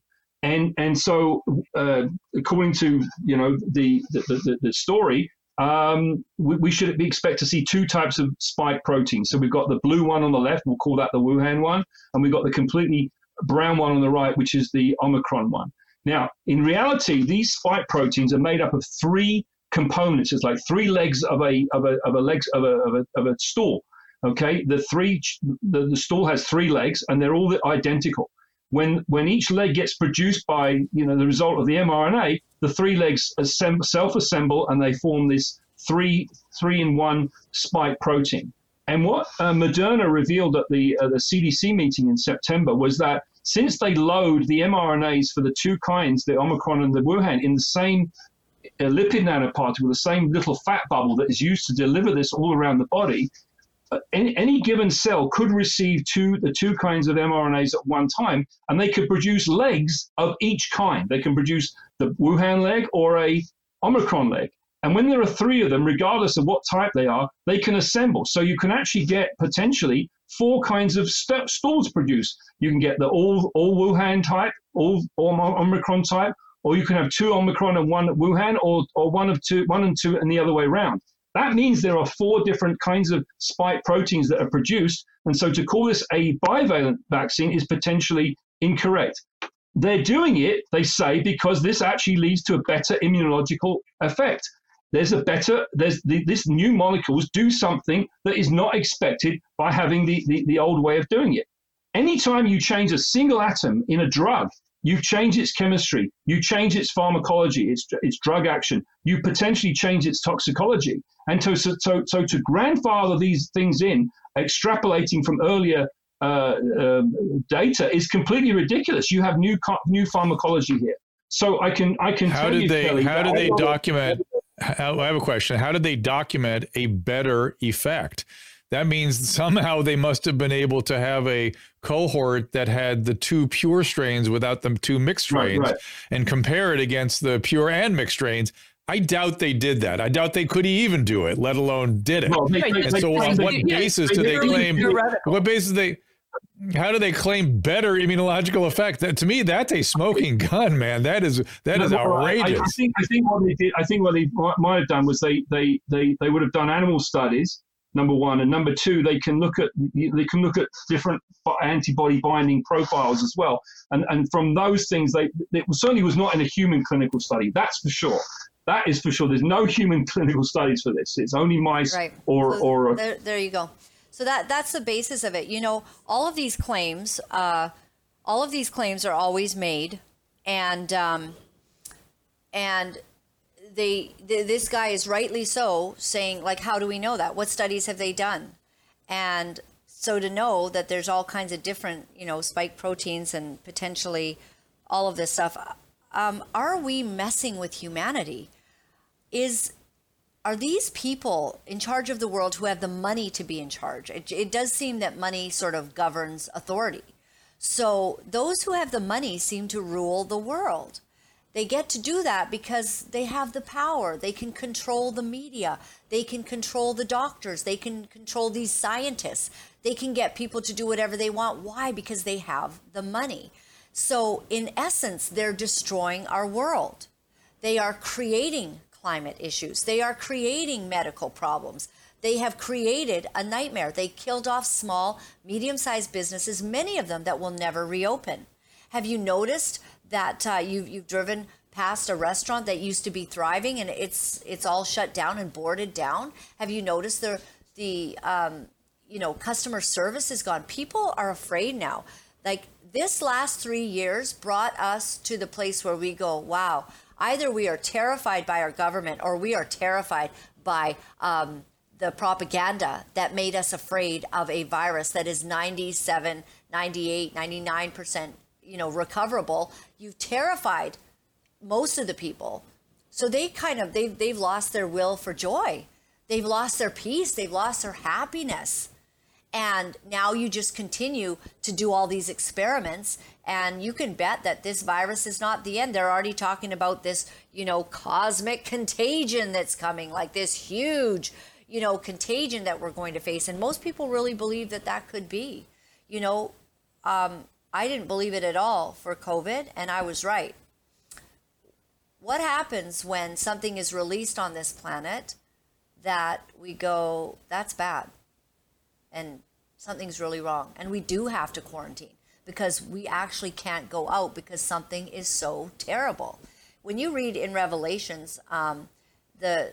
And and so, uh, according to you know the the, the, the story, um, we, we, should expect to see two types of spike proteins. So we've got the blue one on the left, we'll call that the Wuhan one, and we've got the completely brown one on the right, which is the Omicron one. Now, in reality, these spike proteins are made up of three components. It's like three legs of a of a of a legs of a of a, of a stool. Okay, the three the, the stool has three legs, and they're all identical. When when each leg gets produced by you know the result of the mRNA, the three legs assemb- self-assemble and they form this three three in one spike protein. And what uh, Moderna revealed at the uh, the CDC meeting in September was that since they load the mRNAs for the two kinds, the Omicron and the Wuhan, in the same uh, lipid nanoparticle, the same little fat bubble that is used to deliver this all around the body, any, any, given cell could receive two the two kinds of mRNAs at one time, and they could produce legs of each kind. They can produce the Wuhan leg or a Omicron leg. And when there are three of them, regardless of what type they are, they can assemble. So you can actually get potentially four kinds of st- produced. You can get the all all Wuhan type, all, all Omicron type, or you can have two Omicron and one Wuhan, or or one of two, one and two, and the other way around. That means there are four different kinds of spike proteins that are produced. And so to call this a bivalent vaccine is potentially incorrect. They're doing it, they say, because this actually leads to a better immunological effect. There's a better, there's the, this new molecules do something that is not expected by having the, the, the old way of doing it. Anytime you change a single atom in a drug, you change its chemistry, you change its pharmacology, its, its drug action, you potentially change its toxicology. And so, so, so to grandfather these things in, extrapolating from earlier uh, um, data is completely ridiculous. You have new new pharmacology here. So I can I can how did they Kelly, how did they document? How, I have a question. How did they document a better effect? That means somehow they must have been able to have a cohort that had the two pure strains without the two mixed strains right, right. and compare it against the pure and mixed strains. I doubt they did that. I doubt they could even do it, let alone did it. Well, they- they- and they- so, they- on they- what yeah, basis do they claim? theoretical. What basis they? How do they claim better immunological effect? That to me, that's a smoking gun, man. That is that is No, well, I- outrageous. I, I think I think what they did. I think what they might- might have done was they they they they would have done animal studies. Number one and number two, they can look at they can look at different antibody binding profiles as well. And and from those things, they it certainly was not in a human clinical study. That's for sure. That is for sure. There's no human clinical studies for this. It's only mice Right. or So or there, there you go. So that that's the basis of it. You know, all of these claims, uh, all of these claims are always made, and um, and they th- this guy is rightly so saying like, how do we know that? What studies have they done? And so to know that there's all kinds of different, you know, spike proteins and potentially all of this stuff, um, are we messing with humanity? Is are these people in charge of the world who have the money to be in charge? It, it does seem that money sort of governs authority. So those who have the money seem to rule the world. They get to do that because they have the power. They can control the media. They can control the doctors. They can control these scientists. They can get people to do whatever they want. Why? Because they have the money. So, in essence, they're destroying our world. They are creating climate issues. They are creating medical problems. They have created a nightmare. They killed off small, medium sized businesses, many of them that will never reopen. Have you noticed that uh, you've, you've driven past a restaurant that used to be thriving and it's it's all shut down and boarded down? Have you noticed the the um, you know customer service is gone? People are afraid now. Like this last three years brought us to the place where we go, wow. Either we are terrified by our government or we are terrified by um, the propaganda that made us afraid of a virus that is 97, 98, 99% you know recoverable you've terrified most of the people. So they kind of they've, they've lost their will for joy. They've lost their peace. They've lost their happiness. And now you just continue to do all these experiments. And you can bet that this virus is not the end. They're already talking about this you know cosmic contagion that's coming like this huge you know contagion that we're going to face. And most people really believe that that could be you know um, I didn't believe it at all for COVID, and I was right. What happens when something is released on this planet that we go, that's bad, and something's really wrong, and we do have to quarantine because we actually can't go out because something is so terrible. When you read in Revelations, um, the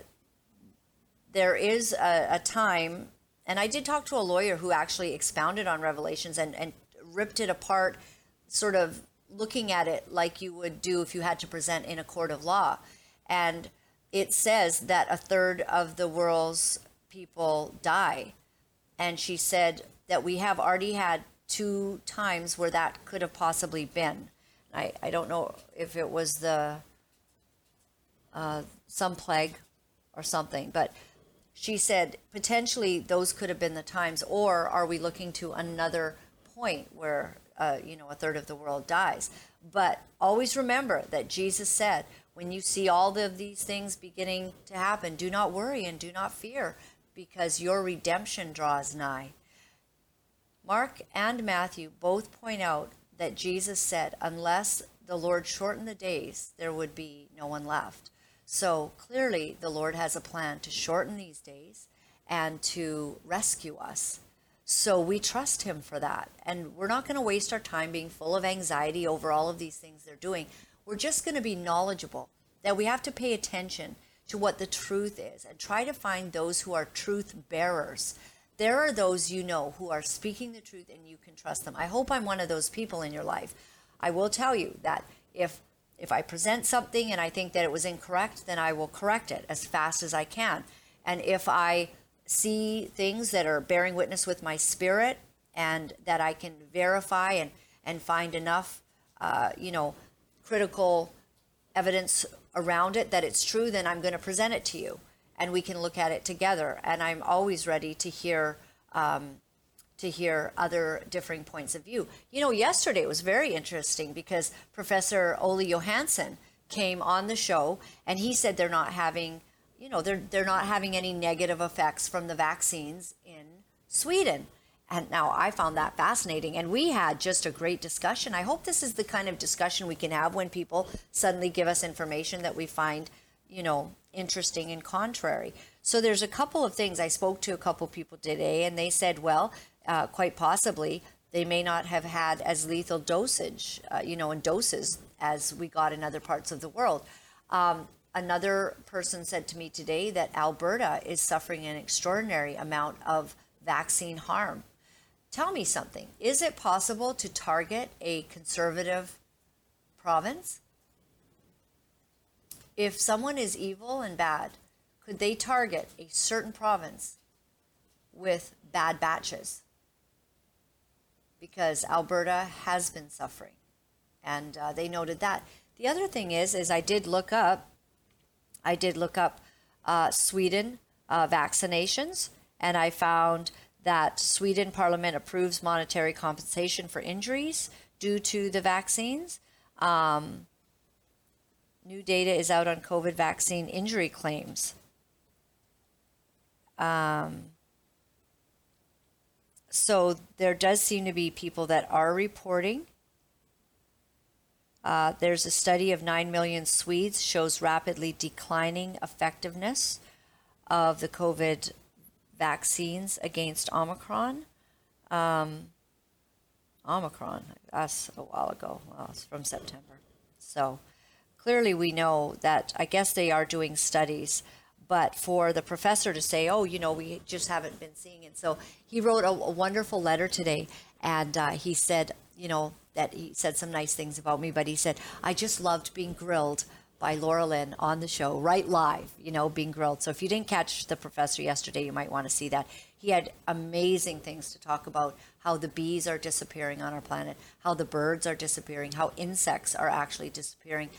there is a, a time, and I did talk to a lawyer who actually expounded on Revelations and, and ripped it apart, sort of looking at it like you would do if you had to present in a court of law. And it says that a third of the world's people die. And she said that we have already had two times where that could have possibly been. I, I don't know if it was the uh, some plague or something, but she said potentially those could have been the times, or are we looking to another point where uh, you know a third of the world dies. But always remember that Jesus said, when you see all of these things beginning to happen, do not worry and do not fear, because your redemption draws nigh. Mark and Matthew both point out that Jesus said, unless the Lord shortened the days, there would be no one left. So clearly, the Lord has a plan to shorten these days and to rescue us. So we trust him for that. And we're not going to waste our time being full of anxiety over all of these things they're doing. We're just going to be knowledgeable that we have to pay attention to what the truth is and try to find those who are truth bearers. There are those you know who are speaking the truth and you can trust them. I hope I'm one of those people in your life. I will tell you that if if I present something and I think that it was incorrect, then I will correct it as fast as I can. And if I see things that are bearing witness with my spirit and that I can verify and, and find enough, uh, you know, critical evidence around it that it's true, then I'm going to present it to you and we can look at it together. And I'm always ready to hear. Um, to hear other differing points of view. You know, yesterday was very interesting because Professor Olle Johansson came on the show and he said they're not having you know, they're, they're not having any negative effects from the vaccines in Sweden. And now I found that fascinating. And we had just a great discussion. I hope this is the kind of discussion we can have when people suddenly give us information that we find, you know, interesting and contrary. So there's a couple of things. I spoke to a couple of people today, and they said, well, uh, quite possibly they may not have had as lethal dosage, uh, you know, in doses as we got in other parts of the world. Um, Another person said to me today that Alberta is suffering an extraordinary amount of vaccine harm. Tell me something. Is it possible to target a conservative province? If someone is evil and bad, could they target a certain province with bad batches? Because Alberta has been suffering, and uh, they noted that. The other thing is, is I did look up I did look up uh, Sweden uh, vaccinations, and I found that Sweden Parliament approves monetary compensation for injuries due to the vaccines. Um, new data is out on COVID vaccine injury claims. Um, so there does seem to be people that are reporting. Uh, there's a study of 9 million Swedes shows rapidly declining effectiveness of the COVID vaccines against Omicron. Um, Omicron, that's a while ago. Well, it's from September. So clearly we know that I guess they are doing studies, but for the professor to say, oh, you know, we just haven't been seeing it. So he wrote a, a wonderful letter today and uh, he said, you know, that he said some nice things about me, but he said, I just loved being grilled by Laura Lynn on the show, right live, you know, being grilled. So if you didn't catch the professor yesterday, you might want to see that. He had amazing things to talk about how the bees are disappearing on our planet, how the birds are disappearing, how insects are actually disappearing.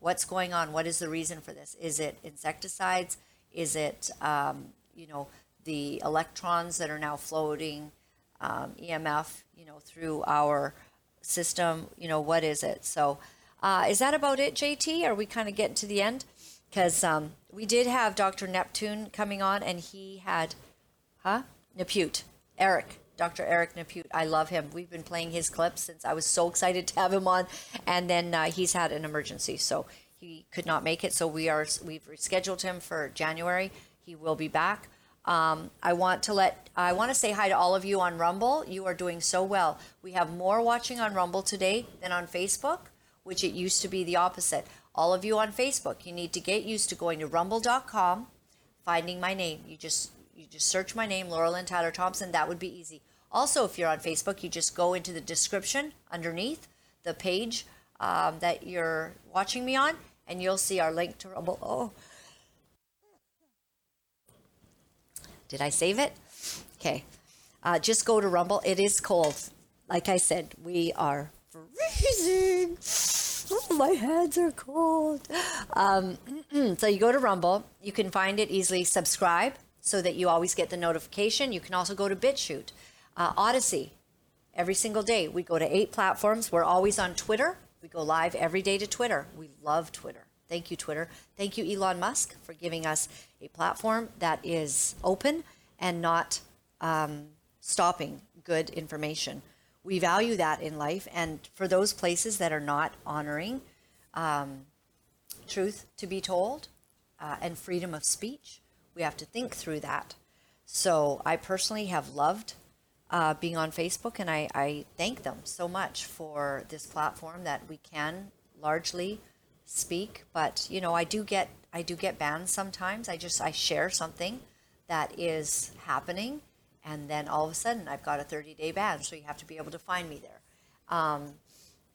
What's going on? What is the reason for this? Is it insecticides? Is it, um, you know, the electrons that are now floating, um, EMF, you know, through our system? You know, what is it? So, uh, is that about it, JT? Are we kind of getting to the end? Because um, we did have Dr. Neptune coming on, and he had, huh? Nepute, Eric, Dr. Eric Nepute. I love him. We've been playing his clips since I was so excited to have him on, and then uh, he's had an emergency, so he could not make it. So we are we've rescheduled him for January. He will be back. Um, I want to let I want to say hi to all of you on Rumble. You are doing so well. We have more watching on Rumble today than on Facebook which it used to be the opposite. All of you on Facebook, you need to get used to going to rumble.com, finding my name. You just you just search my name, Laura Lynn Tyler Thompson. That would be easy. Also, if you're on Facebook, you just go into the description underneath the page um, that you're watching me on, and you'll see our link to Rumble. Oh, did I save it? Okay. Uh, just go to Rumble. It is cold. Like I said, we are freezing. Oh, my hands are cold. Um, so you go to Rumble. You can find it easily. Subscribe so that you always get the notification. You can also go to BitChute, uh, Odysee. Every single day, we go to eight platforms. We're always on Twitter. We go live every day to Twitter. We love Twitter. Thank you, Twitter. Thank you, Elon Musk, for giving us a platform that is open and not um, stopping good information we value that in life. And for those places that are not honoring um, truth to be told uh, and freedom of speech, we have to think through that. So I personally have loved uh, being on Facebook, and I, I thank them so much for this platform that we can largely speak. But you know, I do get I do get banned sometimes. I just I share something that is happening and then all of a sudden I've got a 30 day ban, so you have to be able to find me there. Um,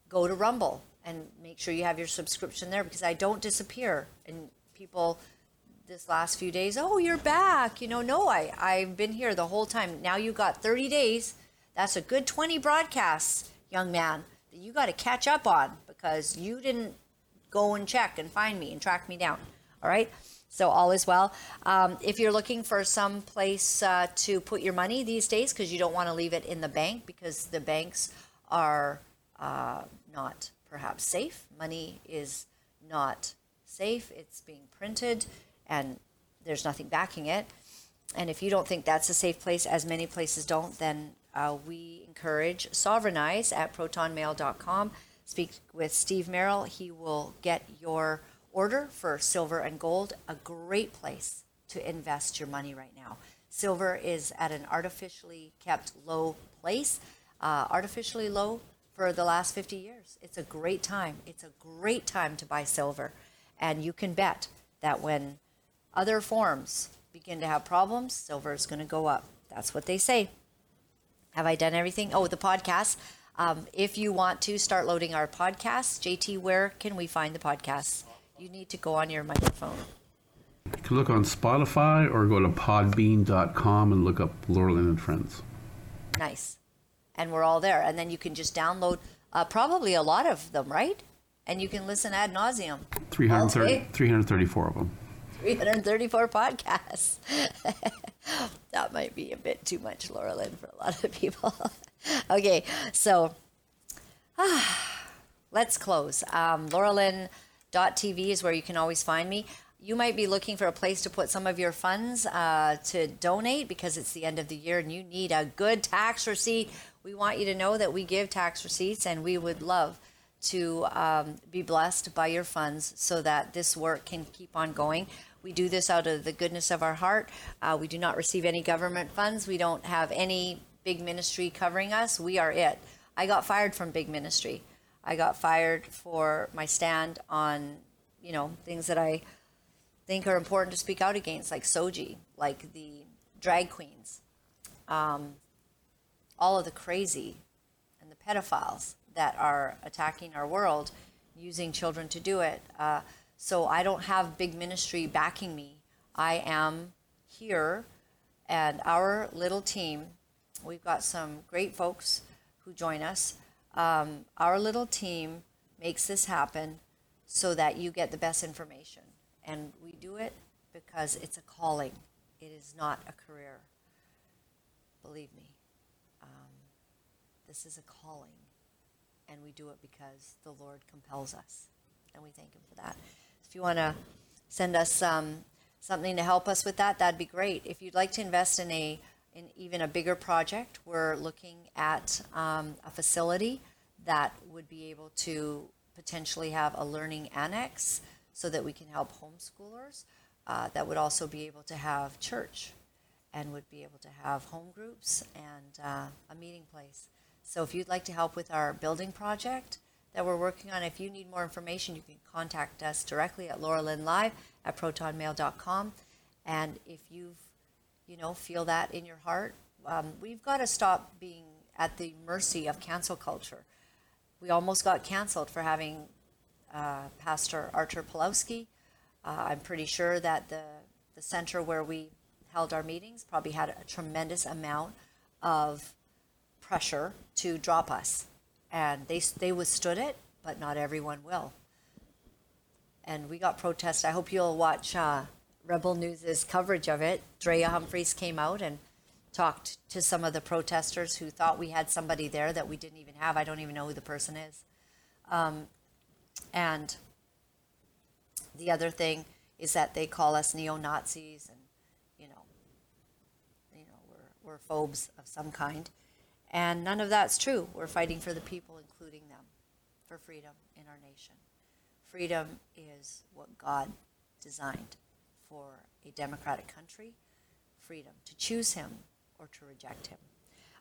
go to Rumble and make sure you have your subscription there because I don't disappear. And people this last few days, oh, you're back. You know, no, I, I've been here the whole time. Now you got 30 days. That's a good 20 broadcasts, young man, that you got to catch up on because you didn't go and check and find me and track me down. All right. So all is well. Um, if you're looking for some place uh, to put your money these days, because you don't want to leave it in the bank, because the banks are uh, not perhaps safe. Money is not safe. It's being printed, and there's nothing backing it. And if you don't think that's a safe place, as many places don't, then uh, we encourage Sovereignize at protonmail.com. Speak with Steve Merrill. He will get your order for silver and gold, a great place to invest your money right now. Silver is at an artificially kept low place, uh, artificially low for the last 50 years. It's a great time. It's a great time to buy silver. And you can bet that when other forms begin to have problems, silver is going to go up. That's what they say. Have I done everything? Oh, the podcast. Um, if you want to start loading our podcasts, JT, where can we find the podcasts? You need to go on your microphone. You can look on Spotify or go to podbean.com and look up Laura Lynn and Friends. Nice. And we're all there. And then you can just download uh, probably a lot of them, right? And you can listen ad nauseum. 330, 334 of them. 334 podcasts. that might be a bit too much, Laura Lynn, for a lot of people. okay, so ah, let's close. Um, Laura Lynn TV is where you can always find me. You might be looking for a place to put some of your funds uh, to donate because it's the end of the year and you need a good tax receipt. We want you to know that we give tax receipts and we would love to um, be blessed by your funds so that this work can keep on going. We do this out of the goodness of our heart. Uh, we do not receive any government funds. We don't have any big ministry covering us. We are it. I got fired from big ministry. I got fired for my stand on, you know, things that I think are important to speak out against, like SOGI, like the drag queens, um, all of the crazy and the pedophiles that are attacking our world using children to do it. Uh, so I don't have big ministry backing me. I am here, and our little team, we've got some great folks who join us. Um, our little team makes this happen so that you get the best information. And we do it because it's a calling, it is not a career. Believe me, um, this is a calling and we do it because the Lord compels us, and we thank Him for that. If you want to send us um, something to help us with that, that'd be great. If you'd like to invest in a in even a bigger project, we're looking at um, a facility that would be able to potentially have a learning annex so that we can help homeschoolers. Uh, that would also be able to have church and would be able to have home groups and uh, a meeting place. So if you'd like to help with our building project that we're working on, if you need more information, you can contact us directly at Laura Lynn Live at protonmail.com. And if you you know, feel that in your heart, um, we've got to stop being at the mercy of cancel culture. We almost got canceled for having uh, Pastor Artur Pawlowski. Uh, I'm pretty sure that the, the center where we held our meetings probably had a tremendous amount of pressure to drop us. And they, they withstood it, but not everyone will. And we got protests. I hope you'll watch uh, Rebel News' coverage of it. Drea Humphreys came out and talked to some of the protesters who thought we had somebody there that we didn't even have. I don't even know who the person is. Um, and the other thing is that they call us neo Nazis and, you know, you know, we're, we're phobes of some kind. And none of that's true. We're fighting for the people, including them, for freedom in our nation. Freedom is what God designed for a democratic country freedom to choose Him or to reject Him.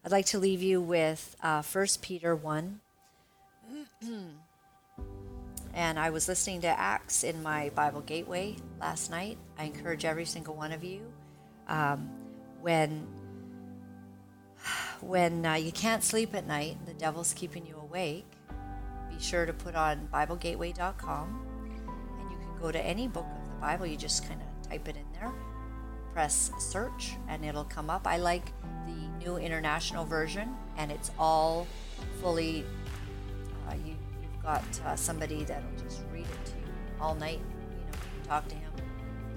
I'd like to leave you with uh, 1 Peter 1. and I was listening to Acts in my Bible Gateway last night. I encourage every single one of you um, when when uh, you can't sleep at night, the devil's keeping you awake, be sure to put on BibleGateway.com and you can go to any book of the Bible. You just kind of type it in there, press search, and it'll come up. I like the New International Version, and it's all fully, uh, you, have got uh, somebody that'll just read it to you all night. You know, you can talk to him,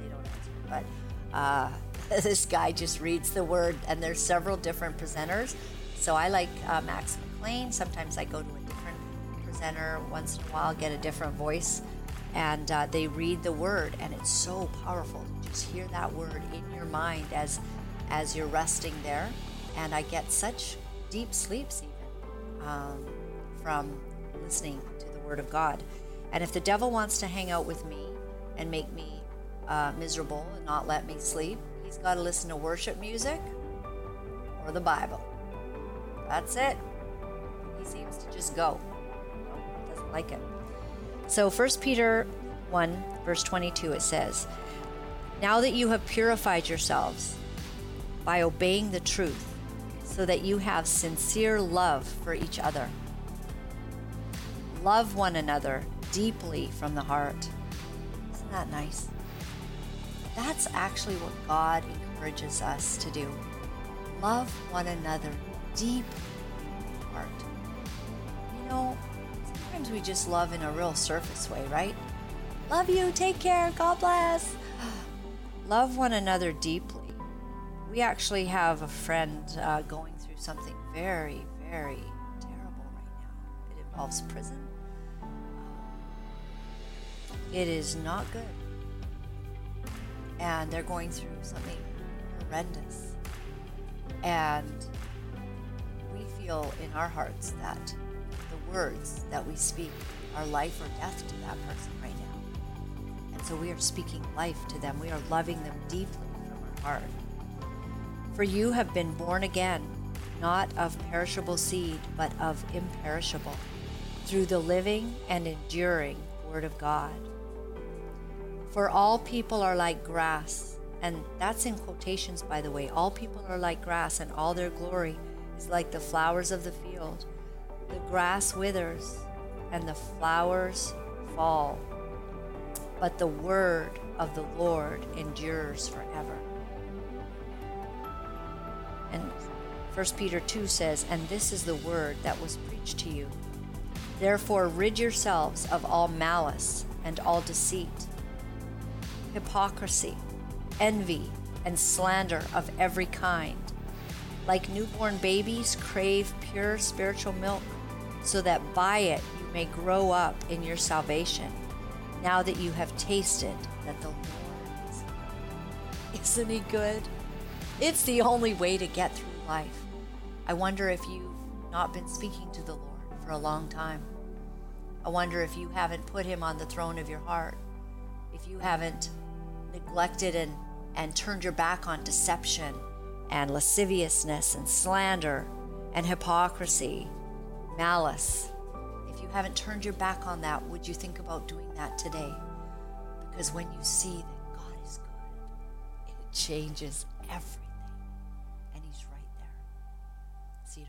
they don't answer. But, uh, this guy just reads the word, and there's several different presenters. So I like uh, Max McLean. Sometimes I go to a different presenter once in a while, get a different voice, and uh, they read the word, and it's so powerful to just hear that word in your mind as as you're resting there. And I get such deep sleeps even um, from listening to the word of God. And if the devil wants to hang out with me and make me uh, miserable and not let me sleep, He's got to listen to worship music or the Bible. That's it. He seems to just go. Doesn't like it. So 1 Peter 1, verse 22, it says, Now that you have purified yourselves by obeying the truth, so that you have sincere love for each other. Love one another deeply from the heart. Isn't that nice? That's actually what God encourages us to do. Love one another deep heart. You know, sometimes we just love in a real surface way, right? Love you, take care, God bless. Love one another deeply. We actually have a friend uh, going through something very, very terrible right now. It involves prison. It is not good. And they're going through something horrendous. And we feel in our hearts that the words that we speak are life or death to that person right now. And so we are speaking life to them. We are loving them deeply from our heart. For you have been born again, not of perishable seed, but of imperishable, through the living and enduring Word of God. For all people are like grass, and that's in quotations, by the way. All people are like grass, and all their glory is like the flowers of the field. The grass withers, and the flowers fall, but the word of the Lord endures forever. And 1 Peter 2 says, And this is the word that was preached to you. Therefore, rid yourselves of all malice and all deceit, hypocrisy, envy, and slander of every kind. Like newborn babies, crave pure spiritual milk, so that by it you may grow up in your salvation, now that you have tasted that the Lord is. Isn't He good? It's the only way to get through life. I wonder if you've not been speaking to the Lord for a long time. I wonder if you haven't put him on the throne of your heart, if you haven't neglected and, and turned your back on deception and lasciviousness and slander and hypocrisy, malice. If you haven't turned your back on that, would you think about doing that today? Because when you see that God is good, it changes everything. And He's right there. See you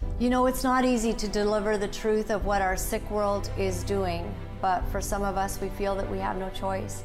tomorrow. You know, it's not easy to deliver the truth of what our sick world is doing, but for some of us, we feel that we have no choice.